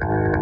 Chilling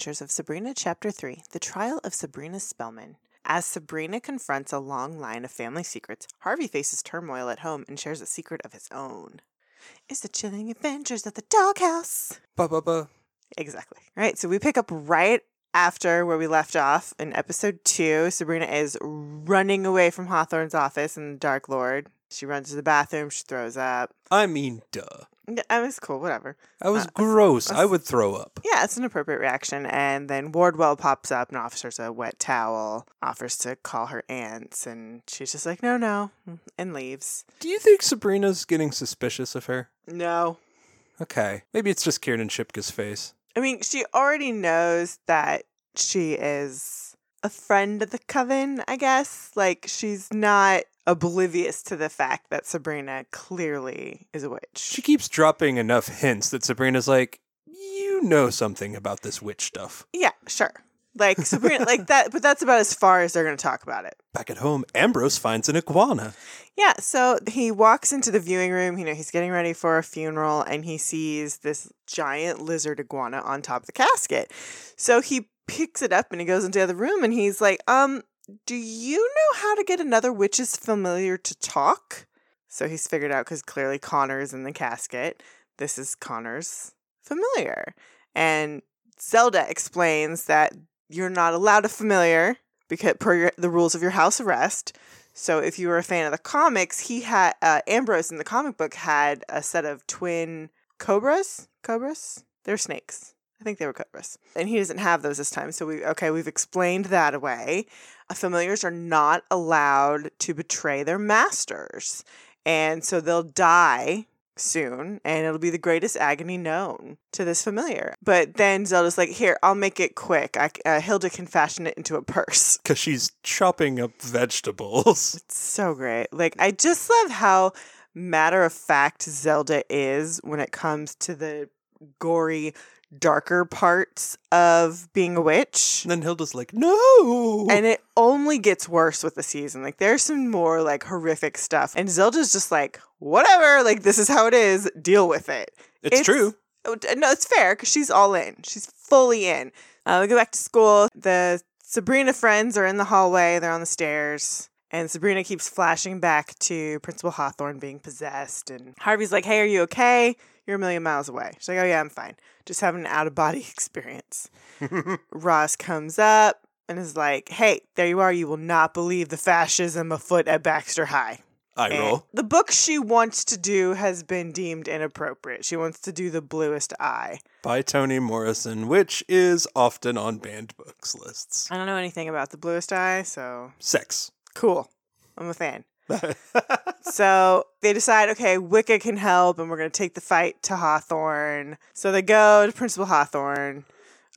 Adventures of Sabrina, Chapter 3 The Trial of Sabrina Spellman. As Sabrina confronts a long line of family secrets, Harvey faces turmoil at home and shares a secret of his own. It's the chilling adventures of the doghouse. Ba ba ba. Exactly. Right. So we pick up right after where we left off in episode two. Sabrina is running away from Hawthorne's office and the Dark Lord. She runs to the bathroom. She throws up. I mean, duh. Yeah, I was cool. Whatever. That was Uh, gross. I us- would throw up. Yeah, it's an appropriate reaction. And then Wardwell pops up and offers a wet towel, offers to call her aunts, and she's just like, no, no, and leaves. Do you think Sabrina's getting suspicious of her? No. Okay. Maybe it's just Kiernan Shipka's face. I mean, she already knows that she is a friend of the coven, I guess. Like, she's not oblivious to the fact that Sabrina clearly is a witch. She keeps dropping enough hints that Sabrina's like, you know something about this witch stuff. yeah, sure. Like, Sabrina, like that, but that's about as far as they're going to talk about it. Back at home, Ambrose finds an iguana. Yeah, so he walks into the viewing room. You know, he's getting ready for a funeral and he sees this giant lizard iguana on top of the casket. So he picks it up and he goes into the other room and he's like, um, do you know how to get another witch's familiar to talk? So he's figured out because clearly Connor's in the casket. This is Connor's familiar. And Zelda explains that you're not allowed a familiar because per your, the rules of your house arrest. So if you were a fan of the comics, he had uh, Ambrose in the comic book had a set of twin cobras. Cobras? They're snakes. I think they were cobras. And he doesn't have those this time. So we okay, we've explained that away. Uh, familiars are not allowed to betray their masters. And so they'll die soon and it'll be the greatest agony known to this familiar. But then Zelda's like, "Here, I'll make it quick. I, uh, Hilda can fashion it into a purse." Because she's chopping up vegetables. It's so great. Like I just love how matter of fact Zelda is when it comes to the gory darker parts of being a witch. And then Hilda's like, no. And it only gets worse with the season. Like there's some more like horrific stuff. And Zelda's just like, whatever, like this is how it is, deal with it. it's, true. Oh, No, it's fair because she's all in. She's fully in. Uh, we go back to school. The Sabrina friends are in the hallway. They're on the stairs. And Sabrina keeps flashing back to Principal Hawthorne being possessed. And Harvey's like, hey, are you okay? You're a million miles away. She's like, oh, yeah, I'm fine. Just having an out of body experience. Roz comes up and is like, hey, there you are. You will not believe the fascism afoot at Baxter High. I And roll. The book she wants to do has been deemed inappropriate. She wants to do The Bluest Eye. By Toni Morrison, which is often on banned books lists. I don't know anything about The Bluest Eye, so Sex. cool. I'm a fan. So they decide, okay, Wicca can help, and we're going to take the fight to Hawthorne. So they go to Principal Hawthorne.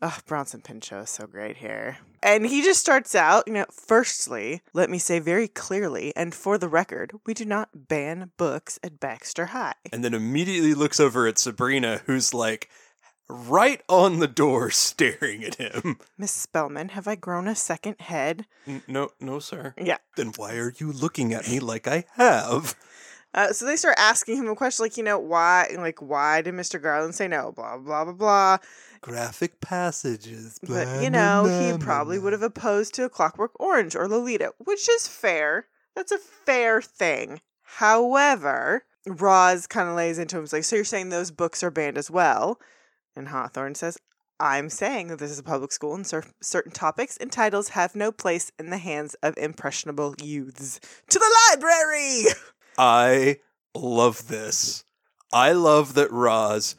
Oh, Bronson Pinchot is so great here. And he just starts out, you know, firstly, let me say very clearly, and for the record, we do not ban books at Baxter High. and then immediately looks over at Sabrina, who's like right on the door staring at him. Miss Spellman, have I grown a second head? N- No, no, sir. Yeah. Then why are you looking at me like I have? Uh, so they start asking him a question like, you know, why, like, why did Mr. Garland say no? Blah blah blah blah. Graphic passages. blah, But you know, blah, he probably blah. would have opposed to a Clockwork Orange or Lolita, which is fair. That's a fair thing. However, Roz kind of lays into him, like, so you're saying those books are banned as well? And Hawthorne says, I'm saying that this is a public school and cer- certain topics and titles have no place in the hands of impressionable youths. To the library! I love this. I love that Roz,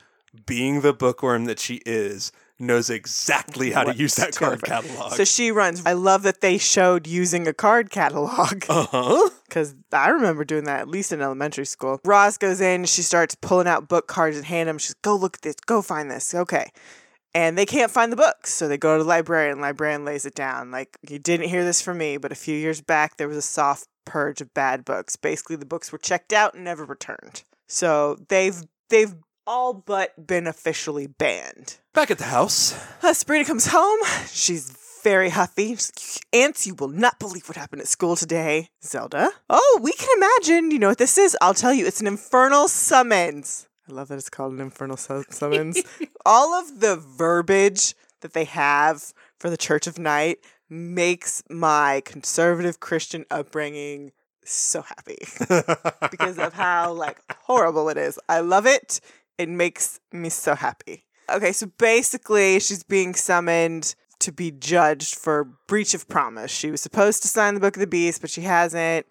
being the bookworm that she is, knows exactly how to use that card catalog. So she runs. I love that they showed using a card catalog uh huh. because I remember doing that at least in elementary school. Roz goes in, she starts pulling out book cards and hand them. She's go look at this, go find this. Okay. And they can't find the books. So they go to the librarian. Librarian lays it down. Like, you didn't hear this from me, but a few years back, there was a soft purge of bad books. Basically, the books were checked out and never returned. So they've they've all but been officially banned. Back at the house. Uh, Sabrina comes home. She's very huffy. Aunts, you will not believe what happened at school today. Zelda. Oh, we can imagine. You know what this is? I'll tell you. It's an infernal summons. I love that it's called an infernal su- summons. All of the verbiage that they have for the Church of Night makes my conservative Christian upbringing so happy because of how like horrible it is. I love it. It makes me so happy. Okay, so basically she's being summoned to be judged for breach of promise. She was supposed to sign the book of the beast, but she hasn't.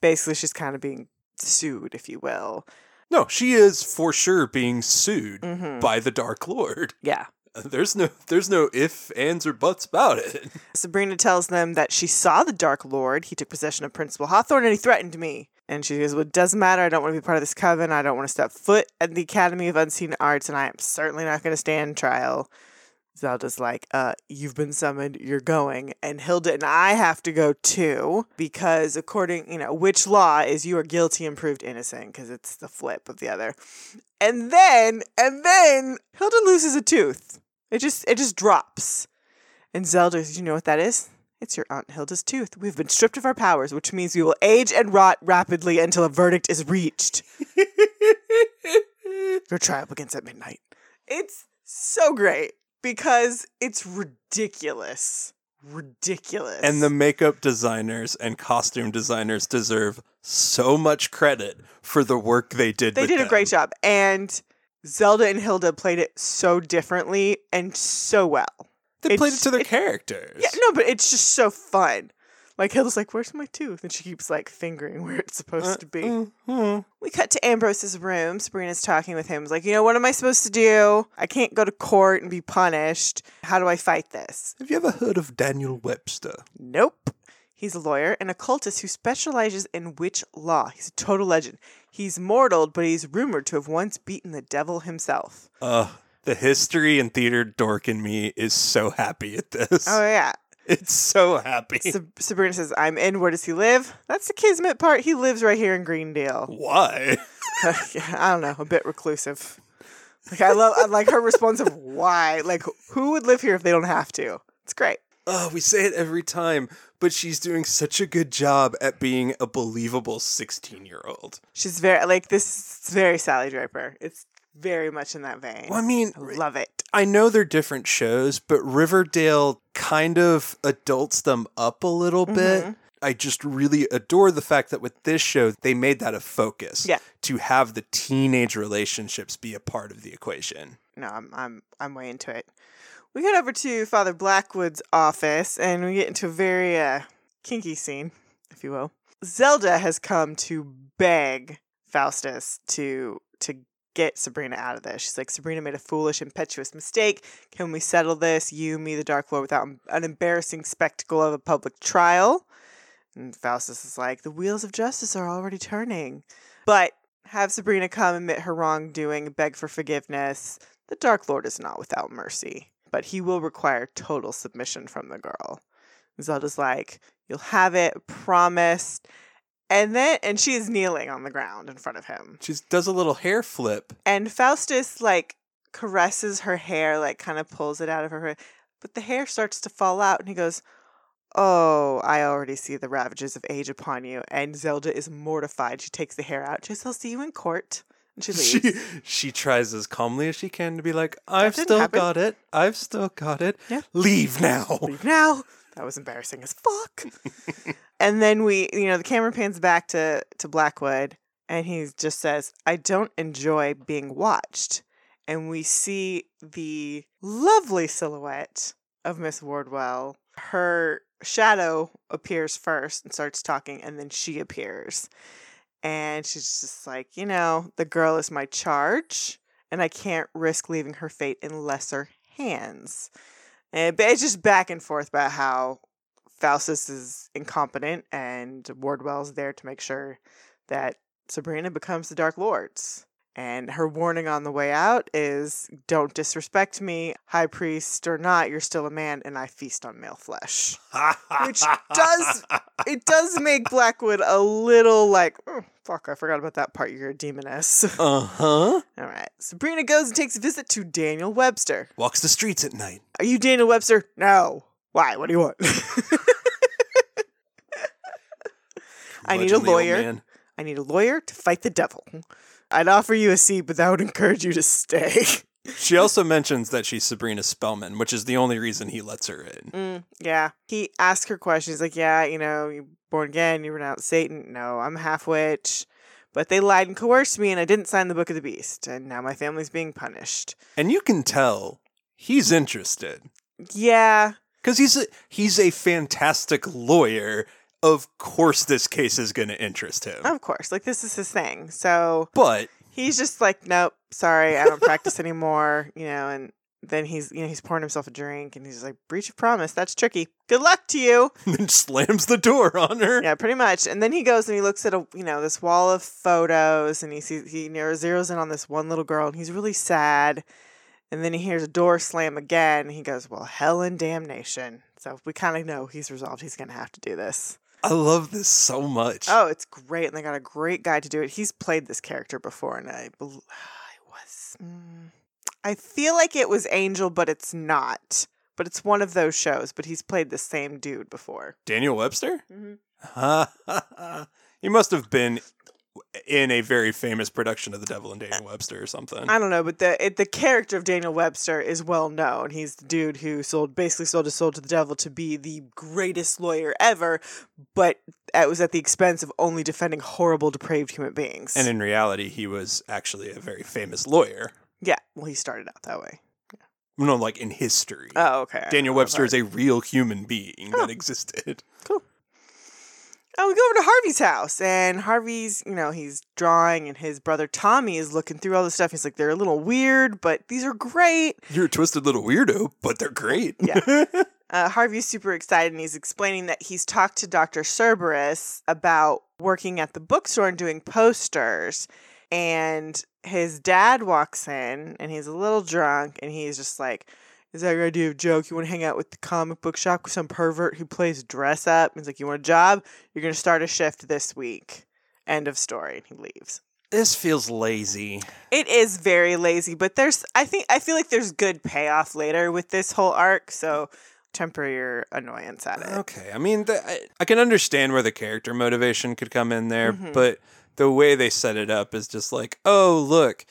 Basically, she's kind of being sued, if you will. no, she is for sure being sued Mhm. by the Dark Lord. Yeah. There's no there's no if, ands, or buts about it. Sabrina tells them that she saw the Dark Lord. He took possession of Principal Hawthorne and he threatened me. And she goes, Well, it doesn't matter. I don't want to be part of this coven. I don't want to step foot at the Academy of Unseen Arts, and I am certainly not going to stand trial. Zelda's like, uh, you've been summoned, you're going. And Hilda and I have to go too, because according, you know, which law is you are guilty and proved innocent, because it's the flip of the other. And then, and then Hilda loses a tooth. It just, it just drops. And Zelda, says, Do you know what that is? It's your Aunt Hilda's tooth. We've been stripped of our powers, which means we will age and rot rapidly until a verdict is reached. Your trial begins at midnight. It's so great because it's ridiculous. Ridiculous. And the makeup designers and costume designers deserve so much credit for the work they did. they did a great job. And Zelda and Hilda played it so differently and so well. They played it to their it- characters. Yeah, no, but it's just so fun. Like Hilda's like, "Where's my tooth?" and she keeps like fingering where it's supposed Uh, to be. uh, uh. We cut to Ambrose's room. Sabrina's talking with him. He's like, "You know, what am I supposed to do? I can't go to court and be punished. How do I fight this?" Have you ever heard of Daniel Webster? Nope. He's a lawyer and occultist who specializes in witch law. He's a total legend. He's mortal, but he's rumored to have once beaten the devil himself. Uh, the history and theater dork in me is so happy at this. Oh yeah. It's so happy. Sab- Sabrina says, "I'm in. Where does he live?" That's the Kismet part. He lives right here in Greendale. Why? I don't know, a bit reclusive. Like I love, I like her response of why. Like who would live here if they don't have to? It's great. Oh, we say it every time, but she's doing such a good job at being a believable 16 year old. She's very like this. Is very Sally Draper. It's very much in that vein. Well, I mean, I love it. I know they're different shows, but Riverdale kind of adults them up a little bit. I just really adore the fact that with this show, they made that a focus. Yeah. To have the teenage relationships be a part of the equation. No, I'm I'm I'm way into it. We head over to Father Blackwood's office and we get into a very uh, kinky scene, if you will. Zelda has come to beg Faustus to to get Sabrina out of this. She's like, Sabrina made a foolish, impetuous mistake. Can we settle this, you, me, the Dark Lord, without an embarrassing spectacle of a public trial? And Faustus is like, the wheels of justice are already turning. But have Sabrina come admit her wrongdoing, beg for forgiveness. The Dark Lord is not without mercy, but he will require total submission from the girl. Zelda's like, You'll have it, promised. And then, and she is kneeling on the ground in front of him. She does a little hair flip. And Faustus, like, caresses her hair, like, kind of pulls it out of her hair. But the hair starts to fall out, and he goes, Oh, I already see the ravages of age upon you. And Zelda is mortified. She takes the hair out. She says, I'll see you in court. And she leaves. She she tries as calmly as she can to be like, I've still happen." got it. I've still got it. Yeah. Leave now. leave now. That was embarrassing as fuck. and then we, you know, the camera pans back to to Blackwood, and he just says, "I don't enjoy being watched." And we see the lovely silhouette of Miss Wardwell. Her shadow appears first and starts talking, and then she appears. And she's just like, you know, the girl is my charge, and I can't risk leaving her fate in lesser hands. Eh, and it's just back and forth about how Faustus is incompetent and Wardwell's there to make sure that Sabrina becomes the Dark Lord's. And her warning on the way out is don't disrespect me, high priest or not, you're still a man and I feast on male flesh. Which does it does make Blackwood a little like, oh, fuck, I forgot about that part. You're a demoness. Uh huh. All right. Sabrina goes and takes a visit to Daniel Webster. Walks the streets at night. Are you Daniel Webster? No. Why? What do you want? I need a old lawyer. man. I need a lawyer to fight the devil. I'd offer you a seat, but that would encourage you to stay. She also mentions that she's Sabrina Spellman, which is the only reason he lets her in. Mm, yeah. He asks her questions like, yeah, you know, you're born again, you renounced Satan. No, I'm half witch. But they lied and coerced me, and I didn't sign the Book of the Beast, and now my family's being punished. And you can tell he's interested Yeah, because he's a, he's a fantastic lawyer. Of course, this case is going to interest him. of course. Like, this is his thing. So But he's just like, nope, sorry, I don't practice anymore, you know, and then he's, you know, he's pouring himself a drink, and he's like, breach of promise, that's tricky. Good luck to you. and then slams the door on her. Yeah, pretty much. And then he goes and he looks at a you know this wall of photos, and he sees he zeroes in on this one little girl, and he's really sad. And then he hears a door slam again. And he goes, "Well, hell and damnation." So we kind of know he's resolved. He's gonna have to do this. I love this so much. Oh, it's great, and they got a great guy to do it. He's played this character before, and I, I was. Mm, I feel like it was Angel, but it's not. But it's one of those shows. But he's played the same dude before. Daniel Webster? Mm-hmm. he must have been in a very famous production of The Devil and Daniel Webster or something. I don't know, but the it, the character of Daniel Webster is well known. He's the dude who sold basically sold his soul to the devil to be the greatest lawyer ever, but it was at the expense of only defending horrible, depraved human beings. And in reality, he was actually a very famous lawyer. yeah, well, he started out that way. No, like in history. Oh, okay. Daniel Webster is a real human being Oh. that existed. Oh, we go over to Harvey's house, and Harvey's, you know, he's drawing, and his brother Tommy is looking through all the stuff. He's like, they're a little weird, but these are great. You're a twisted little weirdo, but they're great. Yeah. Uh, Harvey's super excited and he's explaining that he's talked to Dr. Cerberus about working at the bookstore and doing posters. And his dad walks in and he's a little drunk and he's just like, Is that your idea of joke? You want to hang out with the comic book shop with some pervert who plays dress up? He's like, You want a job? You're going to start a shift this week. End of story. And he leaves. this feels lazy. It is very lazy, but there's, I think, I feel like there's good payoff later with this whole arc. So temper your annoyance at it. Okay, I mean, the, I, I can understand where the character motivation could come in there, Mhm. but the way they set it up is just like, oh, look,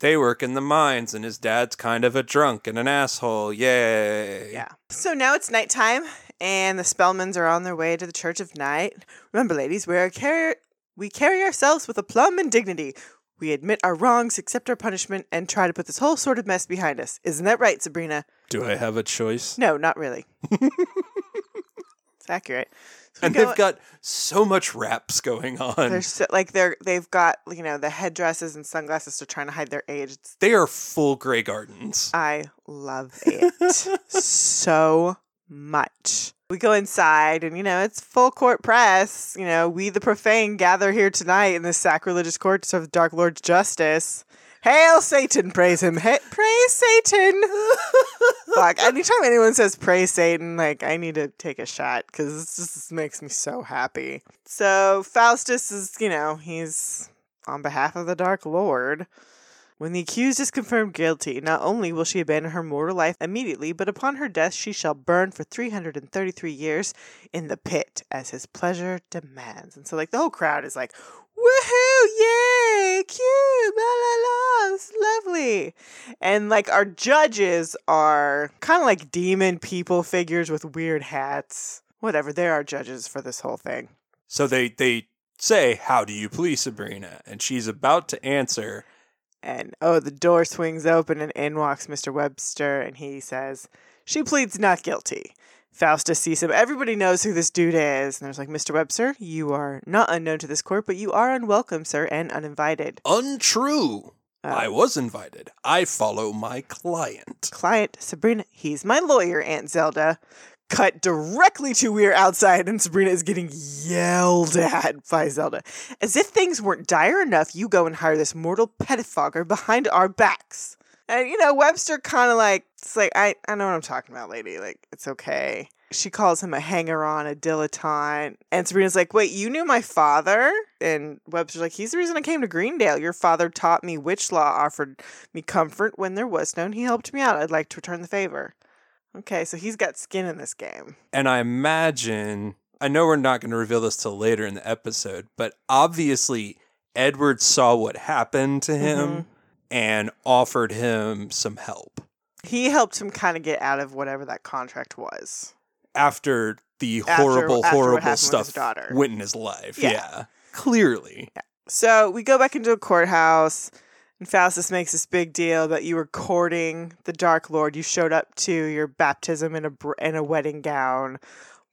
they work in the mines, and his dad's kind of a drunk and an asshole. Yay! Yeah. So now it's nighttime, and the Spellmans are on their way to the Church of Night. Remember, ladies, we are carry we carry ourselves with aplomb and dignity. We admit our wrongs, accept our punishment, and try to put this whole sort of mess behind us. Isn't that right, Sabrina? Do I have a choice? No, not really. it's accurate. So And go- they've got so much wraps going on. they're so, like they're they've got you know the headdresses and sunglasses. They're trying to hide their age. It's, They are full Grey Gardens. I love it so much. We go inside, and you know it's full court press. You know, we the profane gather here tonight in the sacrilegious courts of Dark Lord's justice. Hail Satan! Praise him! Hey, praise Satan! Fuck! Anytime anyone says praise Satan, like I need to take a shot because this just this makes me so happy. So Faustus is, you know, he's on behalf of the Dark Lord. When the accused is confirmed guilty, not only will she abandon her mortal life immediately, but upon her death she shall burn for 333 years in the pit as his pleasure demands. And so, like, the whole crowd is like, woohoo, yay, cute, la la la, it's lovely. And, like, our judges are kind of like demon people figures with weird hats. Whatever, they're judges for this whole thing. So they they say, "How do you please Sabrina?" And she's about to answer, And oh, the door swings open and in walks Mr. Webster and he says, She pleads not guilty. Faustus sees him. Everybody knows who this dude is. And there's like, Mr. Webster, you are not unknown to this court, but you are unwelcome, sir, and uninvited. "Untrue." Uh, I was invited. I follow my client. Client, Sabrina, he's my lawyer, Aunt Zelda. Cut directly to we're outside, and Sabrina is getting yelled at by Zelda. As if things weren't dire enough, you go and hire this mortal pettifogger behind our backs. And you know, Webster kind of like, it's like, I, I know what I'm talking about, lady. Like, it's okay. She calls him a hanger on, a dilettante. And Sabrina's like, wait, you knew my father? And Webster's like, he's the reason I came to Greendale. Your father taught me witch law, offered me comfort when there was none. He helped me out. I'd like to return the favor. Okay, so he's got skin in this game. And I imagine, I know we're not going to reveal this till later in the episode, but obviously Edward saw what happened to him Mm-hmm. and offered him some help He helped him kind of get out of whatever that contract was. after the After- horrible, after horrible happened with his stuff went in his life. Yeah. Yeah. Clearly. So we go back into a courthouse, and Faustus makes this big deal that you were courting the Dark Lord. You showed up to your baptism in a br- in a wedding gown.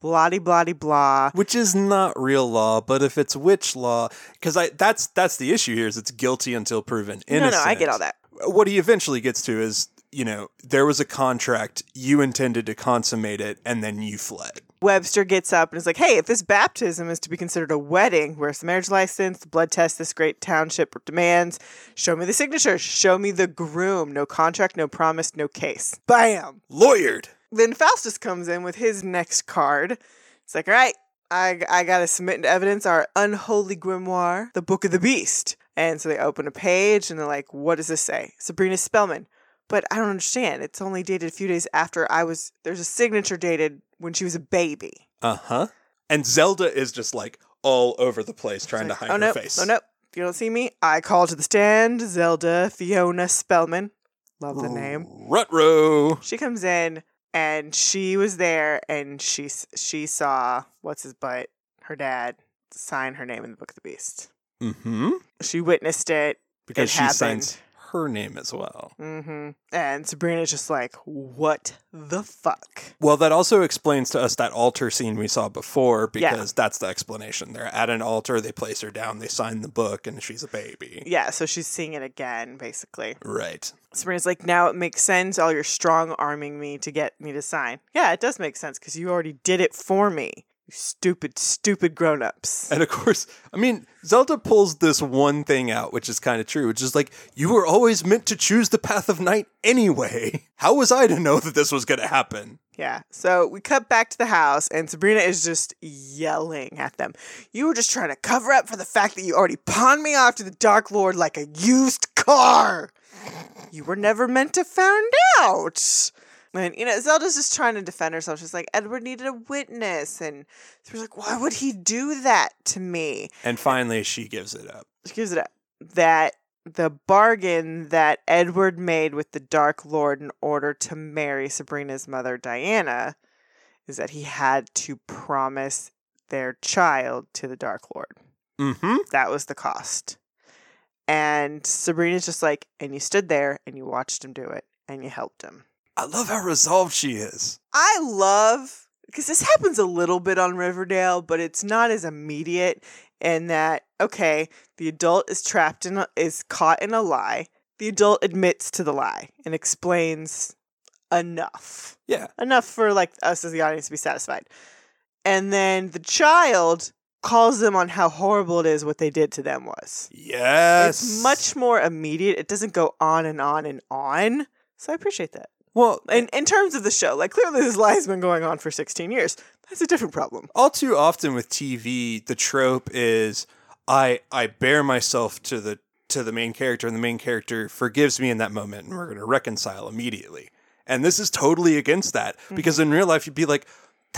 Bloody, bloody, blah. Which is not real law, but if it's witch law, because I that's that's the issue here is it's guilty until proven innocent. No, no, I get all that. What he eventually gets to is, you know, there was a contract, you intended to consummate it, and then you fled. Webster gets up and is like, hey, if this baptism is to be considered a wedding, where's the marriage license, the blood test this great township demands? Show me the signature. Show me the groom. No contract, no promise, no case. Bam. Lawyered. Then Faustus comes in with his next card. It's like, all right, I, I got to submit into evidence our unholy grimoire, the Book of the Beast. And so they open a page and they're like, what does this say? Sabrina Spellman. But I don't understand. It's only dated a few days after I was, there's a signature dated when she was a baby. Uh huh. And Zelda is just like all over the place trying Like, to hide oh, her no, face. Oh, no. If you don't see me, I call to the stand Zelda Fiona Spellman. Love the name. Rutro. She comes in and she was there and she she saw what's his butt, her dad, sign her name in the Book of the Beast. Mm-hmm. She witnessed it. Because It she signs her name as well. hmm And Sabrina's just like, what the fuck? Well, that also explains to us that altar scene we saw before Yeah. because that's the explanation. They're at an altar, they place her down, they sign the book, and she's a baby. Yeah, so she's seeing it again, basically. Right. Sabrina's like, now it makes sense. All your strong arming me to get me to sign. Yeah, it does make sense because you already did it for me. You stupid, stupid grown ups. And of course, I mean, Zelda pulls this one thing out, which is kind of true, which is like, you were always meant to choose the path of night anyway. How was I to know that this was going to happen? Yeah. So we cut back to the house, and Sabrina is just yelling at them. You were just trying to cover up for the fact that you already pawned me off to the Dark Lord like a used car. You were never meant to find out. And, you know, Zelda's just trying to defend herself. She's like, Edward needed a witness. And Sabrina's like, why would he do that to me? And finally, she gives it up. She gives it up. That the bargain that Edward made with the Dark Lord in order to marry Sabrina's mother, Diana, is that he had to promise their child to the Dark Lord. Mm-hmm. That was the cost. And Sabrina's just like, and you stood there and you watched him do it and you helped him. I love how resolved she is. I love because this happens a little bit on Riverdale, but it's not as immediate in that okay, the adult is trapped in a, is caught in a lie. The adult admits to the lie and explains enough. Yeah. Enough for like us as the audience to be satisfied. And then the child calls them on how horrible it is what they did to them was. Yes. It's much more immediate. It doesn't go on and on and on. So I appreciate that. Well. In in terms of the show, like clearly this lie has been going on for 16 years. That's a different problem. all too often with TV, the trope is I I bear myself to the to the main character, and the main character forgives me in that moment, and we're going to reconcile immediately. And this is totally against that mm-hmm. because in real life, you'd be like.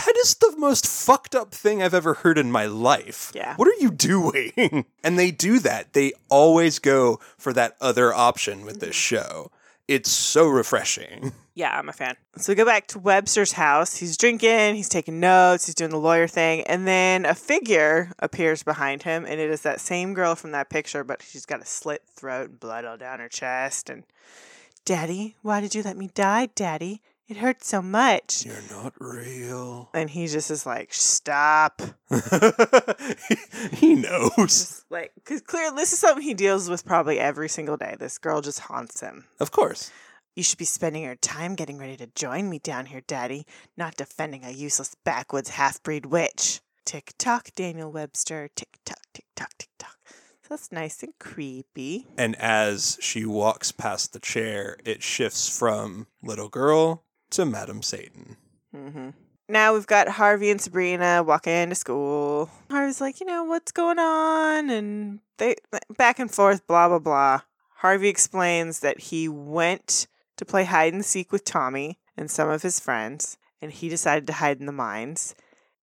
That is the most fucked up thing I've ever heard in my life. Yeah. What are you doing? and they do that. They always go for that other option with this mm-hmm. show. It's so refreshing. Yeah, I'm a fan. So we go back to Webster's house. He's drinking, he's taking notes, he's doing the lawyer thing, and then a figure appears behind him, and it is that same girl from that picture, but she's got a slit throat and blood all down her chest. And Daddy, why did you let me die, Daddy? It hurts so much. You're not real. And he just is like, stop. he knows. Just like Because clearly, this is something he deals with probably every single day. This girl just haunts him. Of course. You should be spending your time getting ready to join me down here, Daddy, not defending a useless backwoods half breed witch. Tick tock, Daniel Webster. Tick tock, tick tock, tick tock. So that's nice and creepy. And as she walks past the chair, it shifts from little girl to Madam Satan. hmm Now we've got Harvey and Sabrina walking into school. Harvey's like, you know, what's going on? And they back and forth, blah, blah, blah. Harvey explains that he went to play hide and seek with Tommy and some of his friends, and he decided to hide in the mines.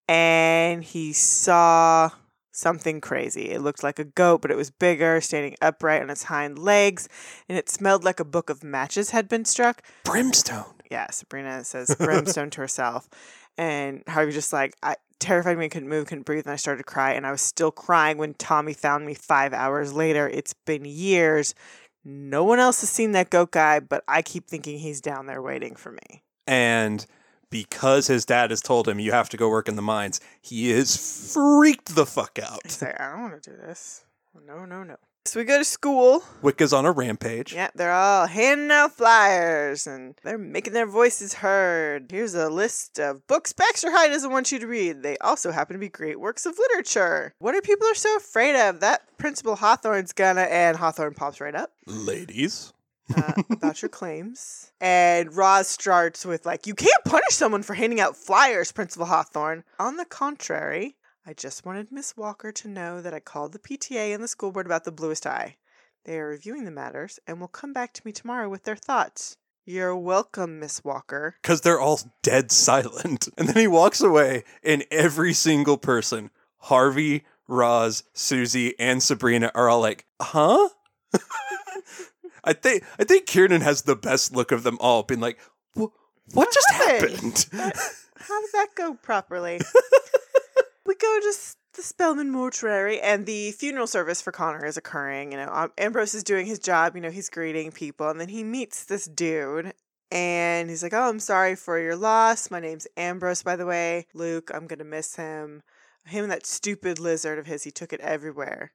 And he saw something crazy. It looked like a goat, but it was bigger, standing upright on its hind legs, and it smelled like a book of matches had been struck. Brimstone. Yeah, Sabrina says brimstone to herself. And Harvey just like, I terrified me, couldn't move, couldn't breathe, and I started to cry. And I was still crying when Tommy found me five hours later. It's been years. No one else has seen that goat guy, but I keep thinking he's down there waiting for me. And because his dad has told him you have to go work in the mines, he is freaked the fuck out. He's like, I don't want to do this. No, no, no. So we go to school. Wicca's on a rampage. Yeah, they're all handing out flyers and they're making their voices heard. Here's a list of books Baxter High doesn't want you to read. They also happen to be great works of literature. What are people are so afraid of? That Principal Hawthorne's gonna, and Hawthorne pops right up Ladies. uh, about your claims. And Roz starts with, like, you can't punish someone for handing out flyers, Principal Hawthorne. On the contrary, I just wanted Miss Walker to know that I called the PTA and the school board about the bluest eye. They are reviewing the matters and will come back to me tomorrow with their thoughts. You're welcome, Miss Walker. Because they're all dead silent. And then he walks away, and every single person, Harvey, Roz, Susie, and Sabrina, are all like, huh? I think I think Kiernan has the best look of them all, being like, "Wh- "What, just happened?" happened?" How did that go properly? We go to the Spellman mortuary, and the funeral service for Connor is occurring. You know, um, Ambrose is doing his job. You know, he's greeting people, and then he meets this dude. And he's like, Oh, I'm sorry for your loss. My name's Ambrose, by the way. Luke, I'm going to miss him. Him and that stupid lizard of his, he took it everywhere.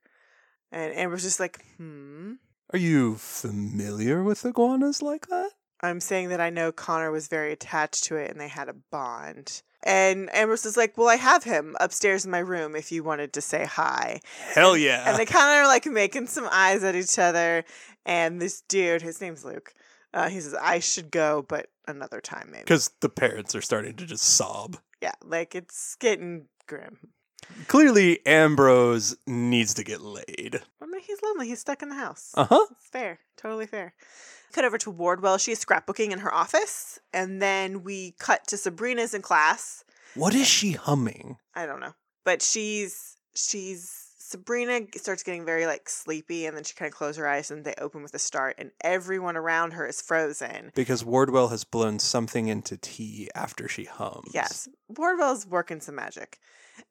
And Ambrose is just like, Hmm. Are you familiar with iguanas like that? I'm saying that I know Connor was very attached to it and they had a bond. And Ambrose is like, Well, I have him upstairs in my room if you wanted to say hi. Hell yeah! And they kind of are like making some eyes at each other. And this dude, his name's Luke, uh, he says, I should go, but another time maybe. Because the parents are starting to just sob. Yeah, like it's getting grim. Clearly, Ambrose needs to get laid. I mean, he's lonely. He's stuck in the house. Uh huh. It's fair. Totally fair. Cut over to Wardwell. She is scrapbooking in her office. And then we cut to Sabrina's in class. What is she humming? I don't know. But she's she's Sabrina starts getting very like sleepy and then she kind of closes her eyes and they open with a start and everyone around her is frozen. Because Wardwell has blown something into tea after she hums. Yes. Wardwell's working some magic.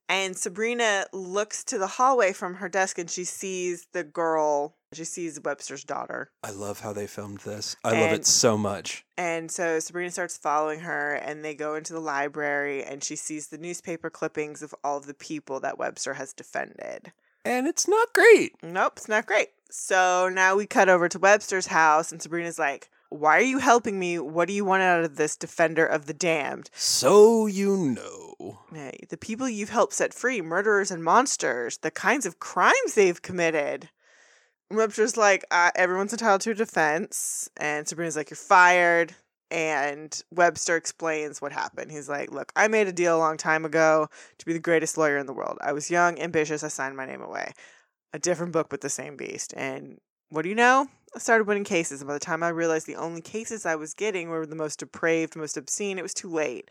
And Sabrina looks to the hallway from her desk and she sees the girl. She sees Webster's daughter. I love how they filmed this. I love it so much. And so Sabrina starts following her, and they go into the library, and she sees the newspaper clippings of all of the people that Webster has defended. And it's not great. Nope, it's not great. So now we cut over to Webster's house, and Sabrina's like, Why are you helping me? What do you want out of this defender of the damned? So you know. Eh, The people you've helped set free, murderers and monsters, the kinds of crimes they've committed. Webster's like, uh, everyone's entitled to a defense. And Sabrina's like, you're fired. And Webster explains what happened. He's like, look, I made a deal a long time ago to be the greatest lawyer in the world. I was young, ambitious, I signed my name away. A different book, but the same beast. And what do you know? I started winning cases. And by the time I realized the only cases I was getting were the most depraved, most obscene, it was too late.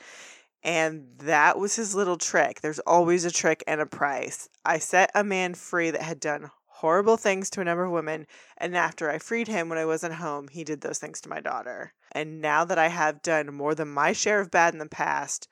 And that was his little trick. There's always a trick and a price. I set a man free that had done horrible things to a number of women, and after I freed him when I wasn't home, he did those things to my daughter. And now that I have done more than my share of bad in the past,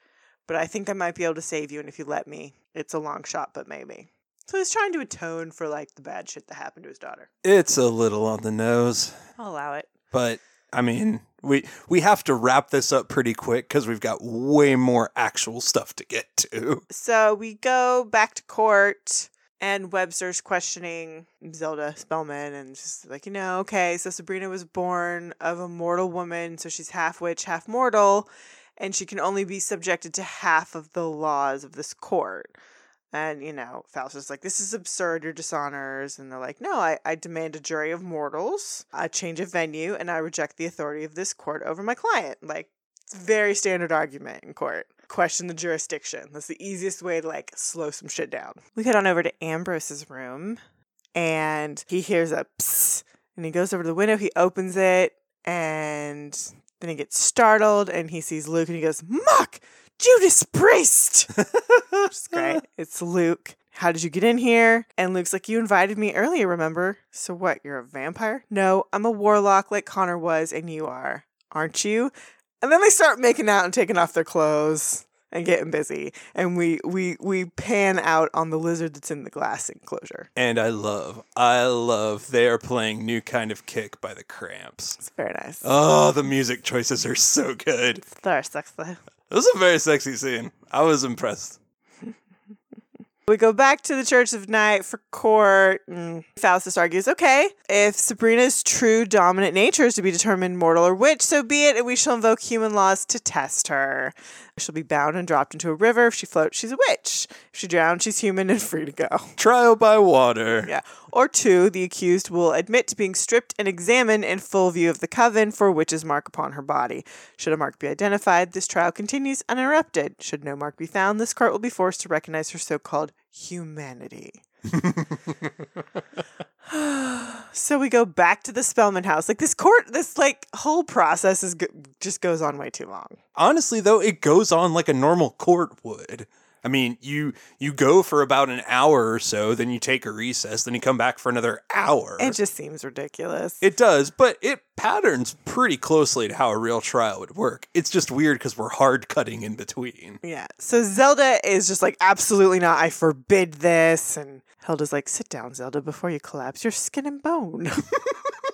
but I think I might be able to save you, and if you let me, it's a long shot, but maybe. So he's trying to atone for like the bad shit that happened to his daughter. It's a little on the nose. I'll allow it. But I mean, we we have to wrap this up pretty quick because we've got way more actual stuff to get to. So we go back to court, And Webster's questioning Zelda Spellman and just like, you know, okay, so Sabrina was born of a mortal woman, so she's half witch, half mortal, and she can only be subjected to half of the laws of this court. And, you know, Faustus is like, this is absurd, your dishonors. And they're like, no, I, I demand a jury of mortals, a change of venue, and I reject the authority of this court over my client. Like, it's very standard argument in court question the jurisdiction. That's the easiest way to like slow some shit down. We head on over to Ambrose's room and he hears a psst and he goes over to the window, he opens it, and then he gets startled and he sees Luke and he goes, Muck! Judas Priest! Which is great. It's Luke. How did you get in here? And Luke's like, You invited me earlier, remember? So what? You're a vampire? No, I'm a warlock like Connor was, and you are. Aren't you? And then they start making out and taking off their clothes and getting busy. And we we we pan out on the lizard that's in the glass enclosure. And I love, I love they are playing New Kind of Kick by the Cramps. It's very nice. Oh, the music choices are so good. It's very sexy. It was a very sexy scene. I was impressed. We go back to the Church of Night for court. And Faustus argues, okay, if Sabrina's true dominant nature is to be determined mortal or witch, so be it, and we shall invoke human laws to test her. She'll be bound and dropped into a river. If she floats, she's a witch. If she drowns, she's human and free to go. Trial by water. Yeah. Or two, the accused will admit to being stripped and examined in full view of the coven for a witch's mark upon her body. Should a mark be identified, this trial continues uninterrupted. Should no mark be found, this court will be forced to recognize her so called humanity. so we go back to the Spellman house. Like this court, this like whole process is go- just goes on way too long. Honestly, though, it goes on like a normal court would. I mean, you you go for about an hour or so, then you take a recess, then you come back for another hour. It just seems ridiculous. It does, but it patterns pretty closely to how a real trial would work. It's just weird because we're hard cutting in between. yeah. So Zelda is just like, absolutely not. I forbid this. And Hilda's like, sit down, Zelda, before you collapse. You're skin and bone.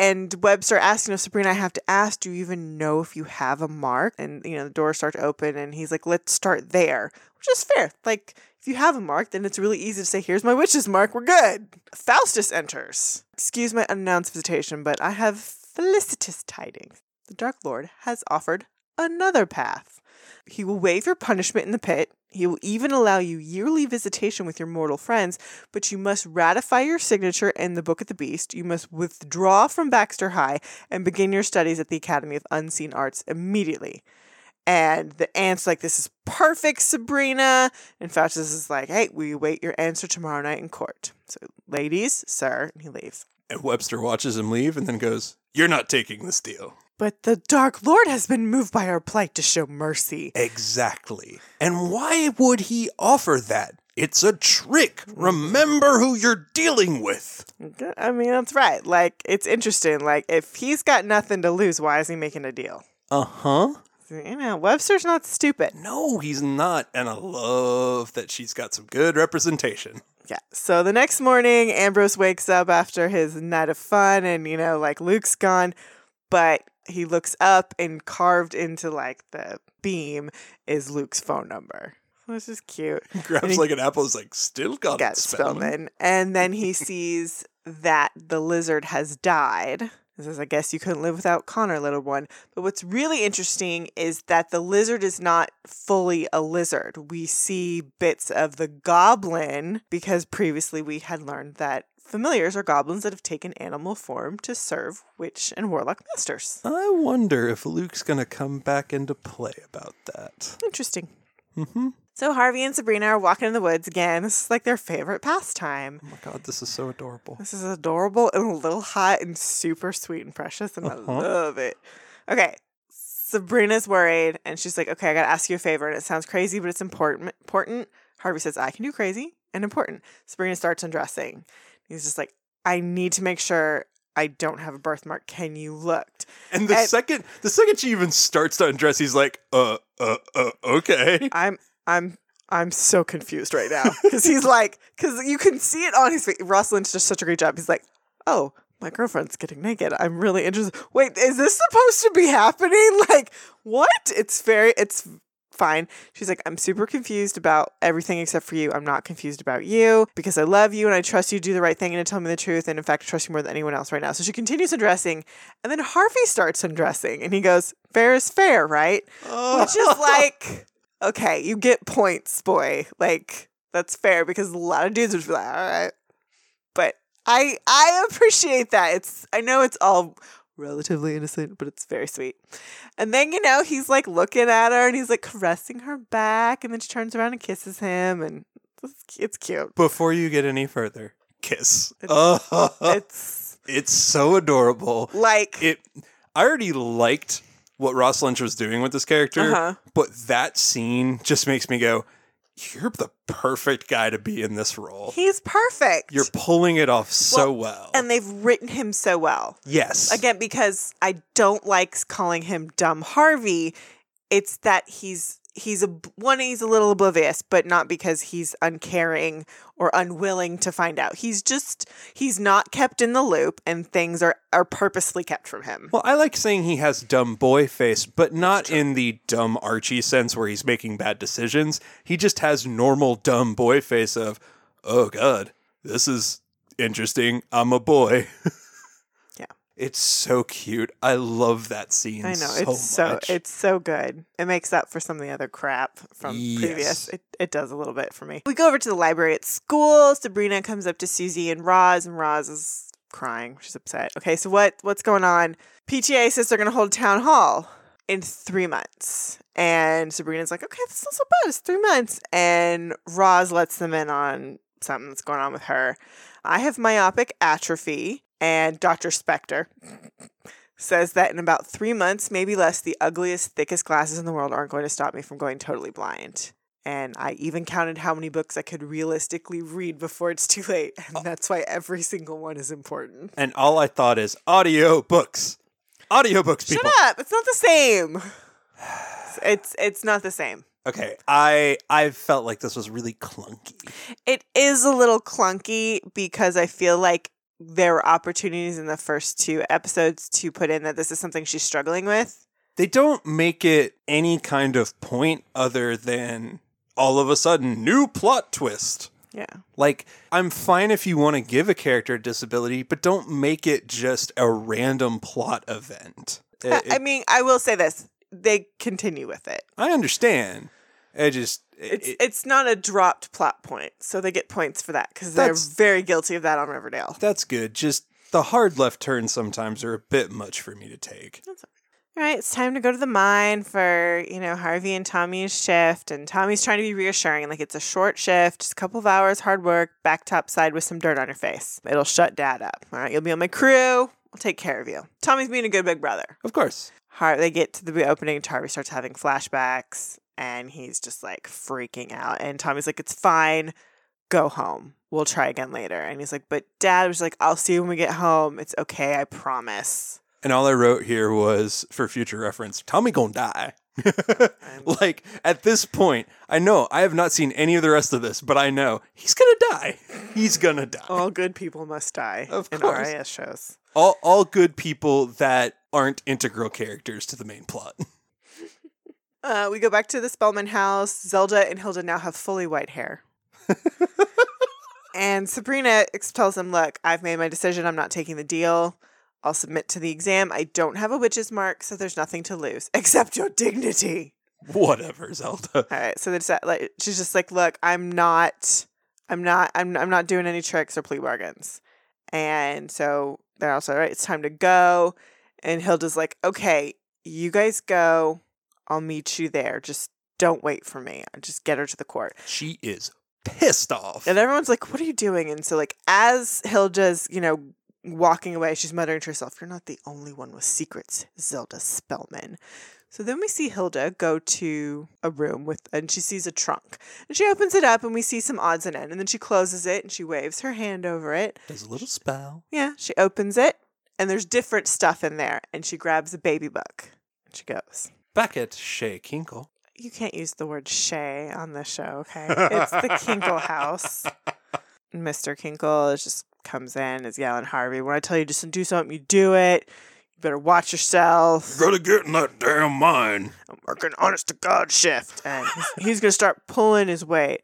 and Webster asks, you know, Sabrina, I have to ask, do you even know if you have a mark? And, you know, the doors start to open and he's like, let's start there, which is fair. Like, if you have a mark, then it's really easy to say, here's my witch's mark, we're good. Faustus enters. Excuse my unannounced visitation, but I have felicitous tidings. The Dark Lord has offered another path. He will waive your punishment in the pit. He will even allow you yearly visitation with your mortal friends, but you must ratify your signature in the Book of the Beast. You must withdraw from Baxter High and begin your studies at the Academy of Unseen Arts immediately. And the aunt's like, This is perfect, Sabrina. And Faustus is like, Hey, we wait your answer tomorrow night in court. So, ladies, sir, and he leaves. And Webster watches him leave and then goes, You're not taking this deal. But the Dark Lord has been moved by our plight to show mercy. Exactly. And why would he offer that? It's a trick. Remember who you're dealing with. I mean, that's right. Like, it's interesting. Like, if he's got nothing to lose, why is he making a deal? Uh huh. You know, Webster's not stupid. No, he's not. And I love that she's got some good representation. Yeah. So the next morning, Ambrose wakes up after his night of fun, and, you know, like, Luke's gone, but he looks up and carved into, like, the beam is Luke's phone number. This is cute. Grabs he- like an apple, is like, still got, got it, Spellman. Spellman. And then he sees that the lizard has died. He says, I guess you couldn't live without Connor, little one. But what's really interesting is that the lizard is not fully a lizard. We see bits of the goblin because previously we had learned that familiars are goblins that have taken animal form to serve witch and warlock masters. I wonder if Luke's going to come back into play about that. Interesting. Mm-hmm. So Harvey and Sabrina are walking in the woods again. This is like their favorite pastime. Oh my god, this is so adorable. This is adorable and a little hot and super sweet and precious, and Uh-huh. I love it. Okay, Sabrina's worried, and she's like, "Okay, I gotta ask you a favor, and it sounds crazy, but it's important." Important. Harvey says, "I can do crazy and important." Sabrina starts undressing. He's just like, "I need to make sure I don't have a birthmark. Can you look?" And the And- second the second she even starts to undress, he's like, uh, uh, uh, okay. I'm I'm I'm so confused right now because he's like because you can see it on his face. Ross Lynch does such a great job. He's like, oh, my girlfriend's getting naked. I'm really interested. Wait, is this supposed to be happening? Like, what? It's very it's fine. She's like, I'm super confused about everything except for you. I'm not confused about you because I love you and I trust you to do the right thing and to tell me the truth. And in fact, I trust you more than anyone else right now. So she continues undressing. And then Harvey starts undressing and he goes, Fair is fair, right? Oh. Which is like, okay, you get points, boy. Like, that's fair because a lot of dudes would be like, all right. But I I appreciate that. It's I know it's all relatively innocent, but it's very sweet. And then, you know, he's like looking at her and he's like caressing her back, and then she turns around and kisses him, and it's, it's cute. Before you get any further, kiss. It's- Oh, It's it's so adorable. like, It. I already liked what Ross Lynch was doing with this character, uh-huh. but that scene just makes me go, "You're the perfect guy to be in this role. he's perfect. You're pulling it off so well." and they've written him so well. yes, Again, because I don't like calling him dumb Harvey. It's that he's he's a one he's a little oblivious, but not because he's uncaring or unwilling to find out. He's just he's not kept in the loop, and things are are purposely kept from him. Well, I like saying he has dumb boy face, but not in the dumb Archie sense where he's making bad decisions. He just has normal dumb boy face of, oh god, this is interesting. I'm a boy. It's so cute. I love that scene. I know so it's so much. it's so good. It makes up for some of the other crap from Yes. previous. It it does a little bit for me. We go over to the library at school. Sabrina comes up to Susie and Roz, and Roz is crying. She's upset. Okay, so what what's going on? PTA says they're going to hold town hall in three months, and Sabrina's like, okay, that's not so bad. It's three months, and Roz lets them in on something that's going on with her. I have myopic atrophy, and Dr. Spector says that in about three months, maybe less, the ugliest, thickest glasses in the world aren't going to stop me from going totally blind. And I even counted how many books I could realistically read before it's too late. And oh. that's why every single one is important. and all I thought is audio books. Audio books, Shut up. It's not the same. It's it's not the same. Okay, I I felt like this was really clunky. It is a little clunky because I feel like there were opportunities in the first two episodes to put in that this is something she's struggling with. they don't make it any kind of point other than all of a sudden new plot twist. Yeah. Like, I'm fine if you want to give a character a disability, but don't make it just a random plot event. It- I- mean, I will say this. They continue with it. I understand. I just It's it- it's not a dropped plot point, so they get points for that because they're very guilty of that on Riverdale. that's good. Just the hard left turns sometimes are a bit much for me to take. That's All right, it's time to go to the mine for you know Harvey and Tommy's shift, and Tommy's trying to be reassuring, like it's a short shift, just a couple of hours, hard work, back top side with some dirt on your face. It'll shut Dad up. All right, you'll be on my crew. I'll take care of you. Tommy's being a good big brother. Of course. Har- they get to the opening, and Harvey starts having flashbacks, and he's just like freaking out. And Tommy's like, "It's fine, go home. We'll try again later." And he's like, "But Dad was like, I'll see you when we get home. It's okay, I promise." And all I wrote here was for future reference, Tommy gonna die. like at this point, I know I have not seen any of the rest of this, but I know he's gonna die. He's gonna die. All good people must die Of in course. RIS shows. All all good people that aren't integral characters to the main plot. Uh, we go back to the Spellman house. Zelda and Hilda now have fully white hair. and Sabrina tells them, Look, I've made my decision. I'm not taking the deal. I'll submit to the exam. I don't have a witch's mark, so there's nothing to lose except your dignity. Whatever, Zelda. All right. So they decide, like, she's just like, Look, I'm not, I'm not, I'm, I'm not doing any tricks or plea bargains. And so they're also, all right, it's time to go. And Hilda's like, Okay, you guys go. I'll meet you there. Just don't wait for me. Just get her to the court. She is pissed off. And everyone's like, what are you doing? And so, like, as Hilda's, you know, walking away, she's muttering to herself, You're not the only one with secrets, Zelda Spellman. So then we see Hilda go to a room with, and she sees a trunk. And she opens it up, and we see some odds and ends. And then she closes it, and she waves her hand over it. Does a little spell. Yeah, she opens it, and there's different stuff in there. And she grabs a baby book, and she goes. Back at Chez Kinkle. You can't use the word Chez on this show, okay? It's the Kinkle house. Mr. Kinkle is just comes in, is yelling, Harvey, when I tell you just to do something, you do it. You better watch yourself. You gotta get in that damn mine. I'm working honest to God shift. And he's, he's going to start pulling his weight.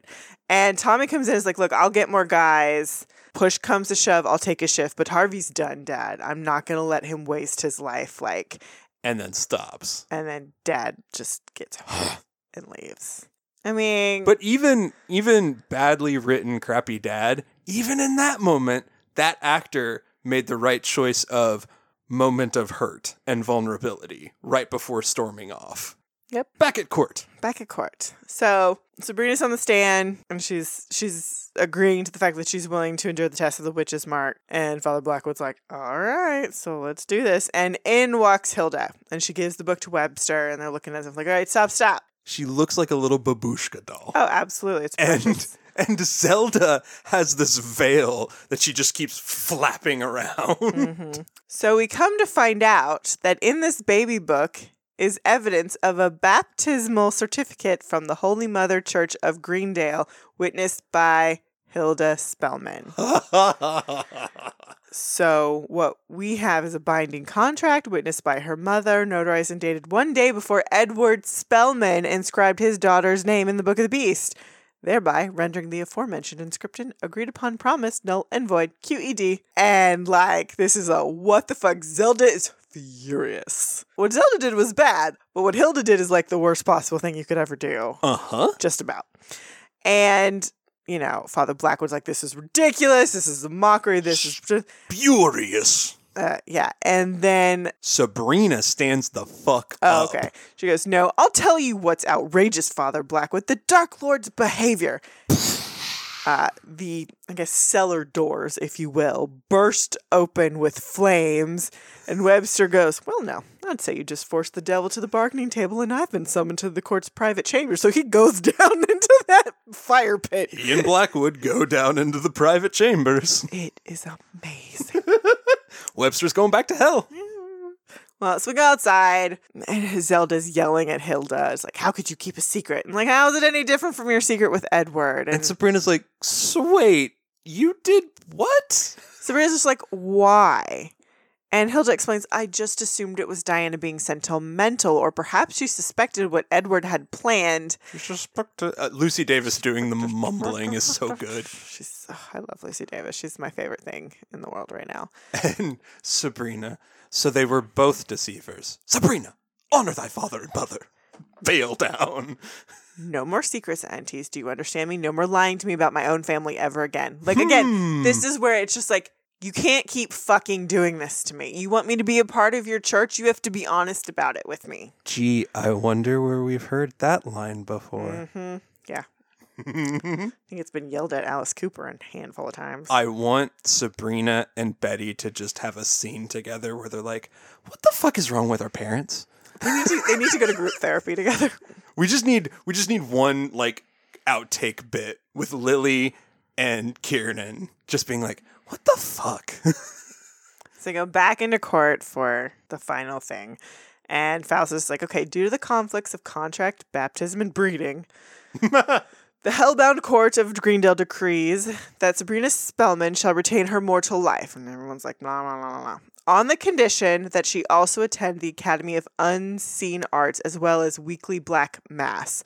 And Tommy comes in and is like, look, I'll get more guys. Push comes to shove, I'll take a shift. But Harvey's done, Dad. I'm not going to let him waste his life. Like, And then stops. and then Dad just gets and leaves. I mean, But even even badly written crappy dad, even in that moment, that actor made the right choice of moment of hurt and vulnerability right before storming off. Yep. Back at court. back at court. So Sabrina's on the stand and she's she's agreeing to the fact that she's willing to endure the test of the witch's mark. And Father Blackwood's like, All right, so let's do this. And in walks Hilda and she gives the book to Webster and they're looking at him like, All right, stop, stop. She looks like a little babushka doll. Oh, absolutely. It's precious. and and Zelda has this veil that she just keeps flapping around. Mm-hmm. So we come to find out that in this baby book is evidence of a baptismal certificate from the Holy Mother Church of Greendale, witnessed by Hilda Spellman. So, what we have is a binding contract witnessed by her mother, notarized and dated one day before Edward Spellman inscribed his daughter's name in the Book of the Beast, thereby rendering the aforementioned inscription agreed upon promise null and void, QED. And, like, this is a what the fuck? Zelda is furious. What Zelda did was bad, but what Hilda did is like the worst possible thing you could ever do. uh-huh. Just about. And, you know, Father Blackwood's like, this is ridiculous. This is a mockery. This is just. Furious. Uh, yeah. And then, Sabrina stands the fuck oh, up. okay. She goes, No, I'll tell you what's outrageous, Father Blackwood. The Dark Lord's behavior. Uh, the, I guess, cellar doors, if you will, burst open with flames. And Webster goes, Well, no, I'd say you just forced the devil to the bargaining table, and I've been summoned to the court's private chamber. So he goes down into that fire pit. He and Blackwood go down into the private chambers. It is amazing. Webster's going back to hell. Well, so we go outside, and Zelda's yelling at Hilda. It's like, how could you keep a secret? And like, how is it any different from your secret with Edward? And, And Sabrina's like, sweet, you did what? Sabrina's just like, why? And Hilda explains, I just assumed it was Diana being sentimental, or perhaps she suspected what Edward had planned. Uh, Lucy Davis doing the mumbling is so good. She's, oh, I love Lucy Davis. She's my favorite thing in the world right now. And Sabrina, so they were both deceivers. Sabrina, honor thy father and mother. Bail down. No more secrets, aunties. Do you understand me? No more lying to me about my own family ever again. Like, again, this is where it's just like, you can't keep fucking doing this to me. You want me to be a part of your church? You have to be honest about it with me. Gee, I wonder where we've heard that line before. Mm-hmm. Yeah. I think it's been yelled at Alice Cooper a handful of times. I want Sabrina and Betty to just have a scene together where they're like, "What the fuck is wrong with our parents?" they, need to, they need to go to group therapy together. We just need we just need one like outtake bit with Lili and Kiernan just being like, "What the fuck?" So they go back into court for the final thing. And Faustus is like, okay, due to the conflicts of contract, baptism, and breeding, the hellbound court of Greendale decrees that Sabrina Spellman shall retain her mortal life. And everyone's like, blah, blah, blah, blah. On the condition that she also attend the Academy of Unseen Arts as well as weekly black mass.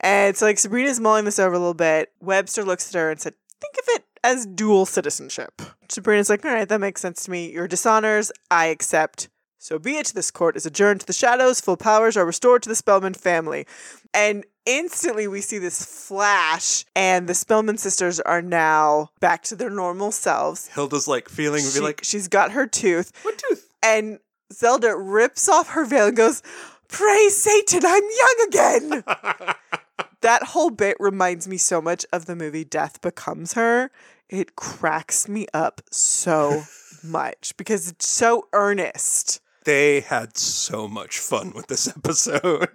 And so, like, Sabrina's mulling this over a little bit. Webster looks at her and said, think of it as dual citizenship. Sabrina's like, all right, that makes sense to me. Your dishonors, I accept. So be it. This court is adjourned to the shadows. Full powers are restored to the Spellman family. And instantly we see this flash, and the Spellman sisters are now back to their normal selves. Hilda's like feeling She, be like, she's got her tooth, "What tooth?" and Zelda rips off her veil and goes, Praise Satan, I'm young again. that whole bit reminds me so much of the movie Death Becomes Her. It cracks me up so much because it's so earnest. They had so much fun with this episode.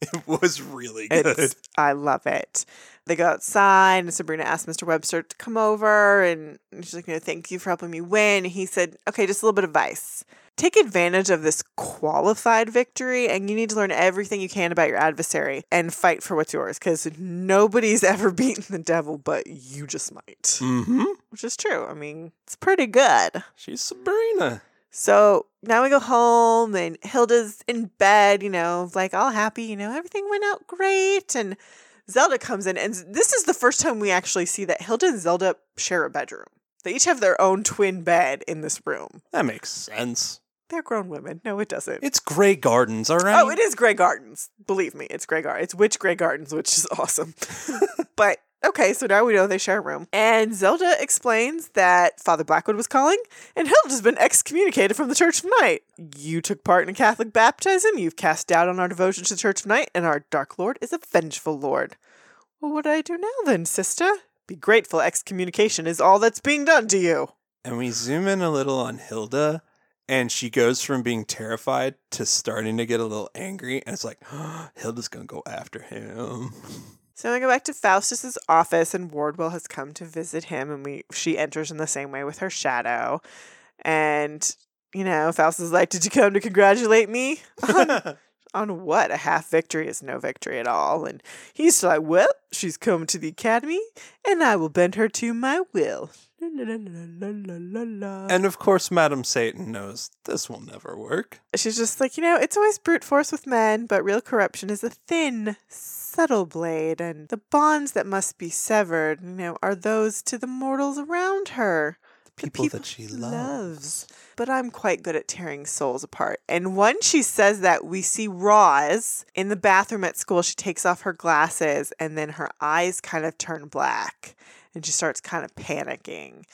It was really good. It's, I love it. They go outside, and Sabrina asked Mr. Webster to come over, and she's like, you know, thank you for helping me win. He said, okay, just a little bit of advice. Take advantage of this qualified victory, and you need to learn everything you can about your adversary and fight for what's yours, because nobody's ever beaten the devil, but you just might. mm-hmm. Which is true. I mean, it's pretty good. She's Sabrina. So now we go home, and Hilda's in bed, you know, like all happy, you know, everything went out great. And Zelda comes in, and this is the first time we actually see that Hilda and Zelda share a bedroom. They each have their own twin bed in this room. That makes sense. They're grown women. No, it doesn't. It's Grey Gardens, all right? Oh, it is Grey Gardens. Believe me, it's Grey Gardens. It's Witch Grey Gardens, which is awesome. but okay, so now we know they share a room. And Zelda explains that Father Blackwood was calling, and Hilda's been excommunicated from the Church of Night. You took part in a Catholic baptism, you've cast doubt on our devotion to the Church of Night, and our Dark Lord is a vengeful Lord. Well, what do I do now then, sister? Be grateful excommunication is all that's being done to you. And we zoom in a little on Hilda, and she goes from being terrified to starting to get a little angry. And it's like, Hilda's going to go after him. So we go back to Faustus's office, and Wardwell has come to visit him, and we she enters in the same way with her shadow, and you know Faustus is like, "Did you come to congratulate me on, on what? A half victory is no victory at all." And he's like, "Well, she's come to the academy, and I will bend her to my will." And of course, Madam Satan knows this will never work. She's just like, you know, it's always brute force with men, but real corruption is a thin, subtle blade, and the bonds that must be severed, you know, are those to the mortals around her. The People that she loves. But I'm quite good at tearing souls apart. And when she says that, we see Roz in the bathroom at school. She takes off her glasses, and then her eyes kind of turn black, and she starts kind of panicking.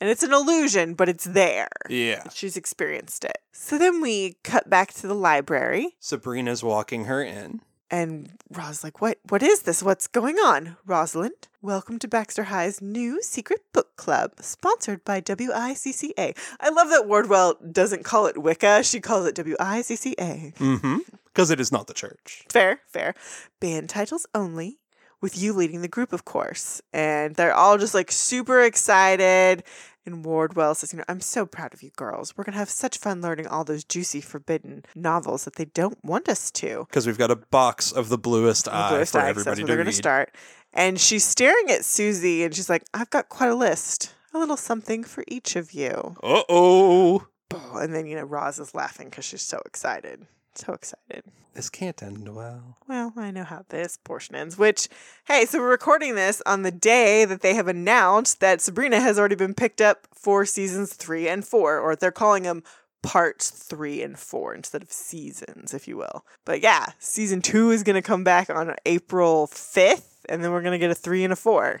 And it's an illusion, but it's there. Yeah. She's experienced it. So then we cut back to the library, Sabrina's walking her in. and Roz like, "What? What is this? What's going on?" Rosalind, welcome to Baxter High's new secret book club, sponsored by WICCA. I love that Wardwell doesn't call it Wicca; she calls it WICCA. Mm-hmm. Because it is not the church. Fair, fair. Band titles only. With you leading the group, of course. And they're all just like super excited. And Wardwell says, You know, I'm so proud of you girls. We're going to have such fun learning all those juicy, forbidden novels that they don't want us to. Because we've got a box of the bluest eye Bluest for Eye, everybody to they're read. gonna start. And she's staring at Susie and she's like, I've got quite a list. A little something for each of you. Uh-oh. And then, you know, Roz is laughing because she's so excited. So excited. This can't end well. Well, I know how this portion ends, which, hey, so we're recording this on the day that they have announced that Sabrina has already been picked up for seasons three and four, or they're calling them parts three and four instead of seasons, if you will. But yeah, season two is going to come back on April 5th, and then we're going to get a three and a four.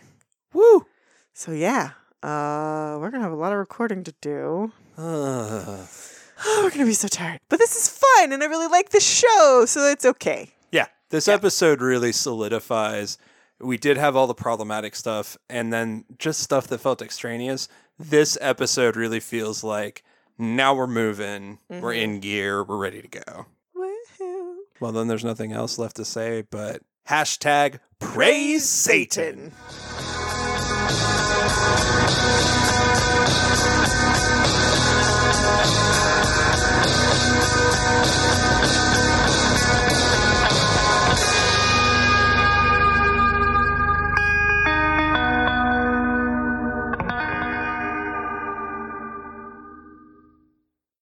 Woo! So yeah, uh, we're going to have a lot of recording to do. Uh, Oh, we're going to be so tired. But this is fun, and I really like the show, so it's okay. yeah, this episode really solidifies. We did have all the problematic stuff and then just stuff that felt extraneous. This episode really feels like now we're moving, we're mm-hmm. in gear, we're ready to go. Woohoo. Well, then there's nothing else left to say but hashtag praise Satan. Satan.